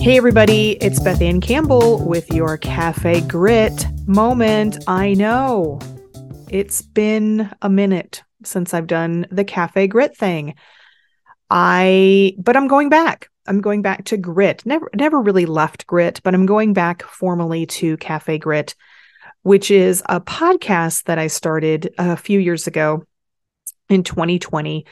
Hey, everybody, it's Beth Ann Campbell with your Cafe Grit moment. I know it's been a minute since I've done the Cafe Grit thing. I, but I'm going back. I'm going back to grit. Never, never really left grit, but I'm going back formally to Cafe Grit, which is a podcast that I started a few years ago in 2020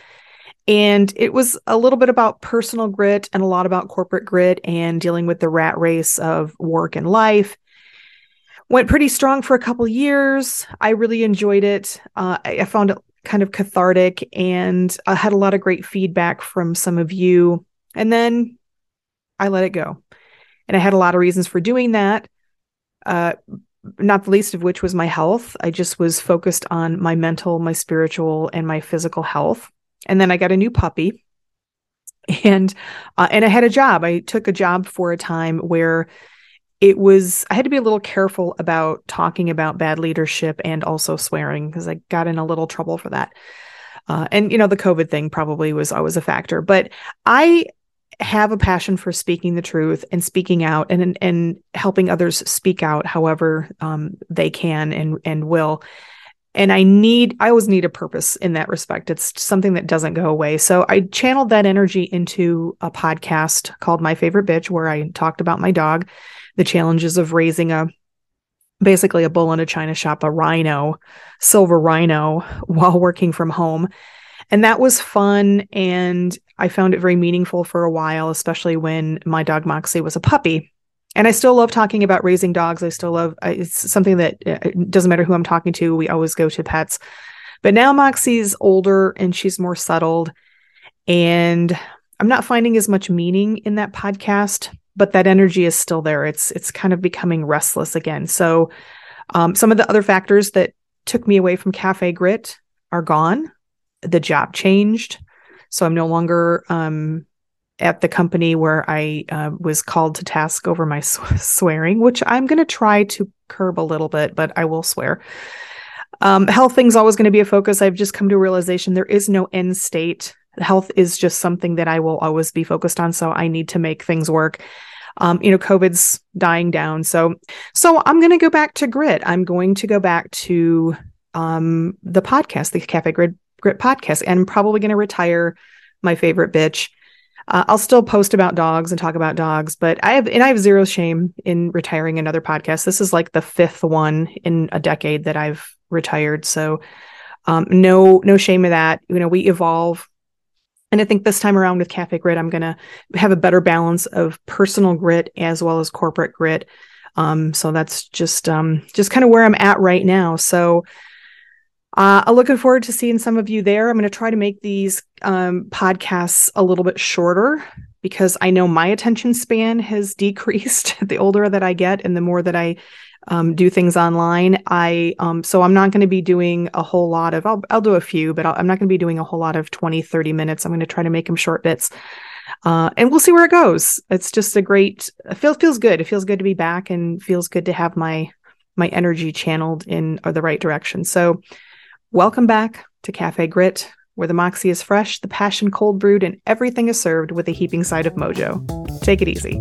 and it was a little bit about personal grit and a lot about corporate grit and dealing with the rat race of work and life. Went pretty strong for a couple years. I really enjoyed it. Uh, I, I, found it kind of cathartic and I had a lot of great feedback from some of you. And then I let it go. And I had a lot of reasons for doing that. Uh, not the least of which was my health. I just was focused on my mental, my spiritual, and my physical health and then I got a new puppy and uh, and I had a job. I took a job for a time where it was I had to be a little careful about talking about bad leadership and also swearing because I got in a little trouble for that. Uh, and you know the COVID thing probably was always a factor, but I have a passion for speaking the truth and speaking out and and and helping others speak out however um, they can and and will and I need, I always need a purpose in that respect. It's something that doesn't go away. So I channeled that energy into a podcast called My Favorite Bitch, where I talked about my dog, the challenges of raising a basically a bull in a china shop, a rhino, silver rhino, while working from home. And that was fun. And I found it very meaningful for a while, especially when my dog Moxie was a puppy and I still love talking about raising dogs. I still love it's something that uh, it doesn't matter who I'm talking to. We always go to pets. But now Moxie's older and she's more settled, and I'm not finding as much meaning in that podcast. But that energy is still there. It's it's kind of becoming restless again. So um, some of the other factors that took me away from Cafe Grit are gone. The job changed, so I'm no longer um, at the company where I uh, was called to task over my sw- swearing, which I'm going to try to curb a little bit, but I will swear. Um, health thing's always going to be a focus. I've just come to a realization there is no end state. Health is just something that I will always be focused on. So I need to make things work. Um, you know, COVID's dying down. So, so I'm going to go back to grit. I'm going to go back to um, the podcast, the Cafe Grit, Grit podcast, and I'm probably going to retire my favorite bitch uh, I'll still post about dogs and talk about dogs, but I have and I have zero shame in retiring another podcast. This is like the fifth one in a decade that I've retired, so um, no no shame of that. You know, we evolve, and I think this time around with Cafe Grit, I'm gonna have a better balance of personal grit as well as corporate grit. Um, so that's just um, just kind of where I'm at right now. So uh, I'm looking forward to seeing some of you there. I'm going to try to make these um, podcasts a little bit shorter because I know my attention span has decreased the older that I get and the more that I um, do things online. I um, so I'm not going to be doing a whole lot of. I'll I'll do a few, but i am not going to be doing a whole lot of 20, 30 minutes. I'm going to try to make them short bits. Uh, and we'll see where it goes. It's just a great it feels feels good. It feels good to be back and feels good to have my my energy channeled in the right direction. So Welcome back to Cafe Grit, where the Moxie is fresh, the passion cold brewed, and everything is served with a heaping side of mojo. Take it easy.